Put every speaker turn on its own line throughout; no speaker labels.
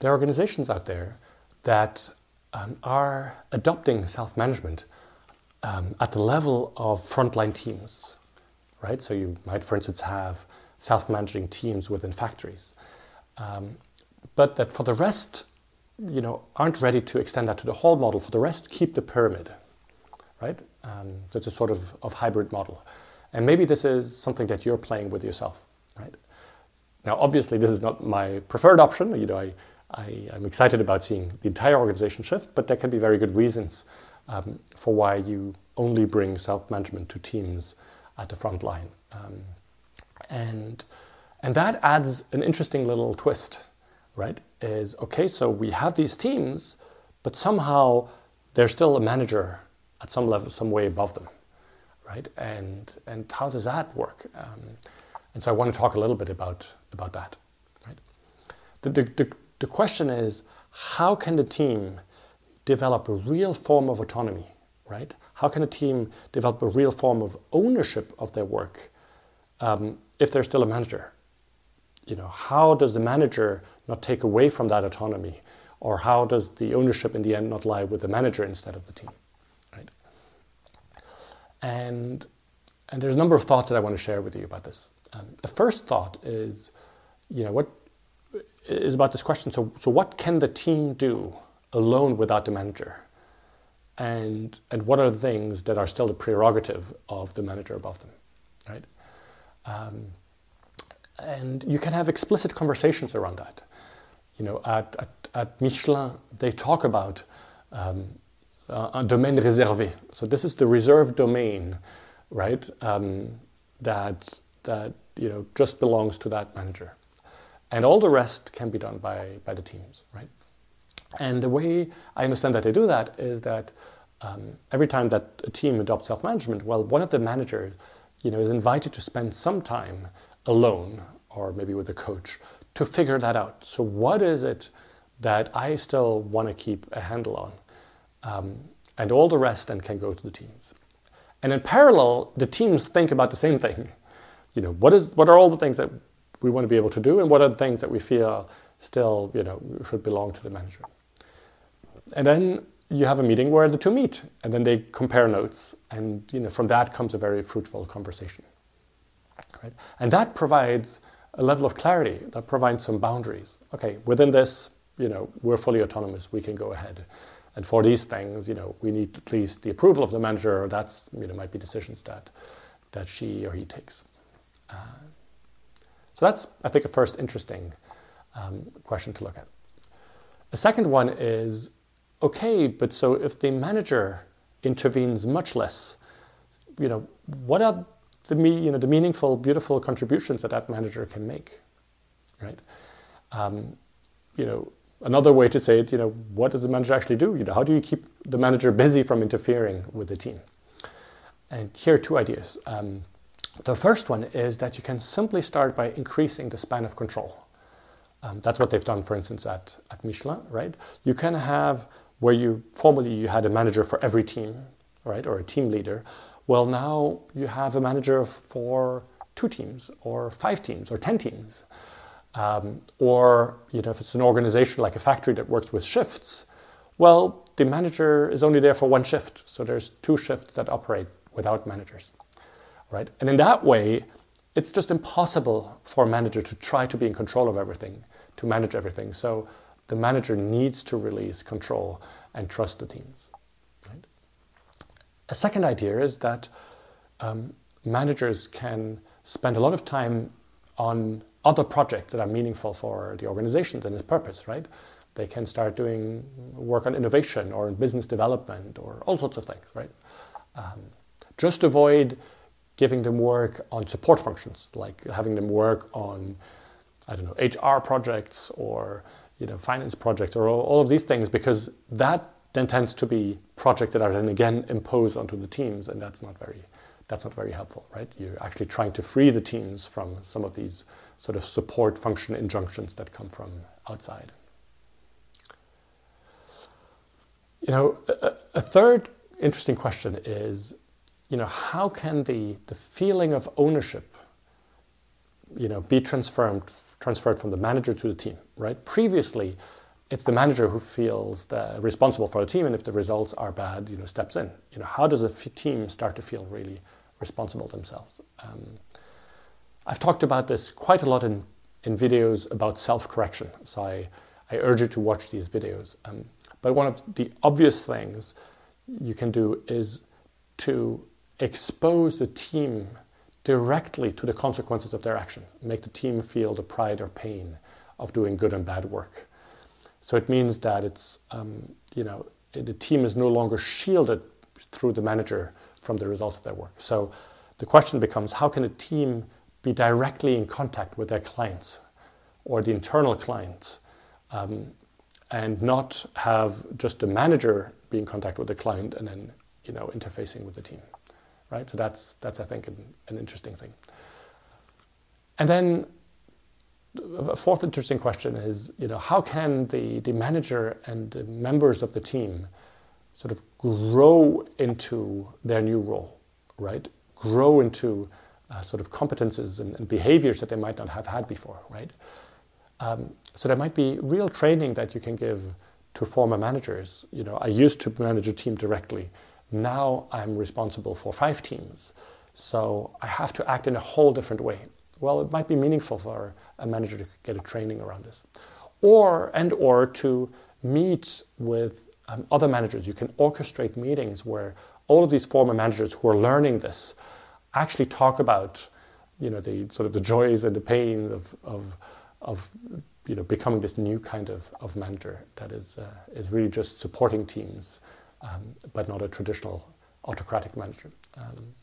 there are organizations out there that um, are adopting self-management um, at the level of frontline teams, right? So you might, for instance, have self-managing teams within factories, um, but that for the rest, you know, aren't ready to extend that to the whole model. For the rest, keep the pyramid, right? Um, so it's a sort of, of hybrid model. And maybe this is something that you're playing with yourself, right? Now, obviously, this is not my preferred option. You know, I, I, am excited about seeing the entire organization shift, but there can be very good reasons um, for why you only bring self-management to teams at the front line. Um, and, and that adds an interesting little twist, right? Is, okay, so we have these teams, but somehow there's still a manager at some level, some way above them, right? And, and how does that work? Um, and so I want to talk a little bit about, about that, right? The, the, the, the question is, how can the team develop a real form of autonomy, right? How can a team develop a real form of ownership of their work um, if they're still a manager? You know, how does the manager not take away from that autonomy? Or how does the ownership in the end not lie with the manager instead of the team? Right? And, and there's a number of thoughts that I want to share with you about this. Um, the first thought is, you know, what is about this question. So, so what can the team do alone without the manager? And, and what are the things that are still the prerogative of the manager above them, right? Um, and you can have explicit conversations around that. You know, at, at, at Michelin, they talk about um, uh, un domaine réservé. So this is the reserved domain, right? Um, that that you know just belongs to that manager and all the rest can be done by, by the teams, right? And the way I understand that they do that is that um, every time that a team adopts self-management, well, one of the managers, you know, is invited to spend some time alone or maybe with a coach to figure that out. So what is it that I still want to keep a handle on? Um, and all the rest then can go to the teams. And in parallel, the teams think about the same thing. You know, what is what are all the things that we want to be able to do and what are the things that we feel still you know should belong to the manager and then you have a meeting where the two meet and then they compare notes and you know from that comes a very fruitful conversation right? And that provides a level of clarity that provides some boundaries. Okay within this you know we're fully autonomous we can go ahead. And for these things you know we need at least the approval of the manager that's you know might be decisions that that she or he takes. Uh, so that's, I think, a first interesting um, question to look at. A second one is, okay, but so if the manager intervenes much less, you know, what are the, you know, the meaningful, beautiful contributions that that manager can make, right? Um, you know, another way to say it, you know, what does the manager actually do? You know, how do you keep the manager busy from interfering with the team? And here are two ideas. Um, the first one is that you can simply start by increasing the span of control. Um, that's what they've done, for instance, at, at Michelin, right? You can have where you formerly you had a manager for every team, right, or a team leader. Well, now you have a manager for two teams, or five teams, or ten teams. Um, or you know, if it's an organization like a factory that works with shifts, well, the manager is only there for one shift, so there's two shifts that operate without managers right? And in that way, it's just impossible for a manager to try to be in control of everything, to manage everything. So the manager needs to release control and trust the teams. Right? A second idea is that um, managers can spend a lot of time on other projects that are meaningful for the organization and its purpose, right? They can start doing work on innovation or in business development or all sorts of things, right? Um, just avoid giving them work on support functions, like having them work on, I don't know, HR projects or you know, finance projects or all, of these things, because that then tends to be projects that are then again imposed onto the teams, and that's not very that's not very helpful, right? You're actually trying to free the teams from some of these sort of support function injunctions that come from outside. You know, a, a third interesting question is you know, how can the, the feeling of ownership, you know, be transferred, transferred from the manager to the team, right? Previously, it's the manager who feels the, responsible for the team, and if the results are bad, you know, steps in. You know, how does a f- team start to feel really responsible themselves? Um, I've talked about this quite a lot in, in videos about self-correction, so I, I urge you to watch these videos. Um, but one of the obvious things you can do is to expose the team directly to the consequences of their action, make the team feel the pride or pain of doing good and bad work. So it means that it's, um, you know, the team is no longer shielded through the manager from the results of their work. So the question becomes how can a team be directly in contact with their clients or the internal clients um, and not have just the manager be in contact with the client and then, you know, interfacing with the team, right? So that's, that's I think, an, an interesting thing. And then a fourth interesting question is, you know, how can the, the manager and the members of the team sort of grow into their new role, right? Grow into uh, sort of competences and, and, behaviors that they might not have had before, right? Um, so there might be real training that you can give to former managers. You know, I used to manage a team directly. Now I'm responsible for five teams. So I have to act in a whole different way well, it might be meaningful for a manager to get a training around this. Or, and or to meet with um, other managers. You can orchestrate meetings where all of these former managers who are learning this actually talk about, you know, the sort of the joys and the pains of, of, of you know, becoming this new kind of, of manager that is, uh, is really just supporting teams, um, but not a traditional autocratic manager. Um,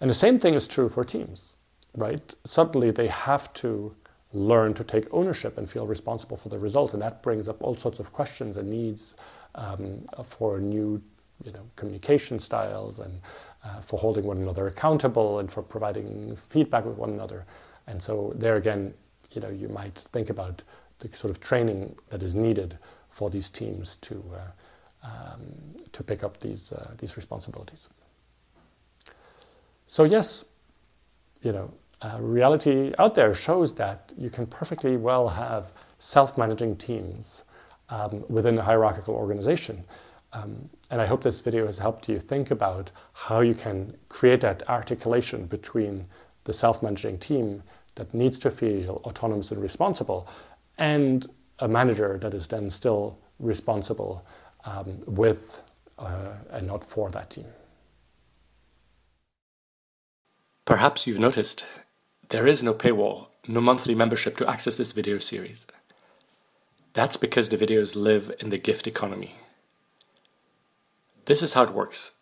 and the same thing is true for teams right? Suddenly they have to learn to take ownership and feel responsible for the results, and that brings up all sorts of questions and needs um, for new, you know, communication styles and uh, for holding one another accountable and for providing feedback with one another. And so there again, you know, you might think about the sort of training that is needed for these teams to uh, um, to pick up these uh, these responsibilities. So yes, you know, uh, reality out there shows that you can perfectly well have self-managing teams um, within a hierarchical organization. Um, and I hope this video has helped you think about how you can create that articulation between the self-managing team that needs to feel autonomous and responsible and a manager that is then still responsible um, with uh, and not for that team.
Perhaps you've noticed there is no paywall, no monthly membership to access this video series. That's because the videos live in the gift economy. This is how it works.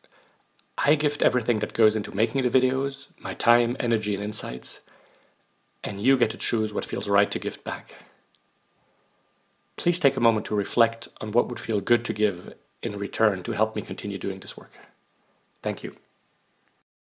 I gift everything that goes into making the videos, my time, energy, and insights, and you get to choose what feels right to gift back. Please take a moment to reflect on what would feel good to give in return to help me continue doing this work. Thank you.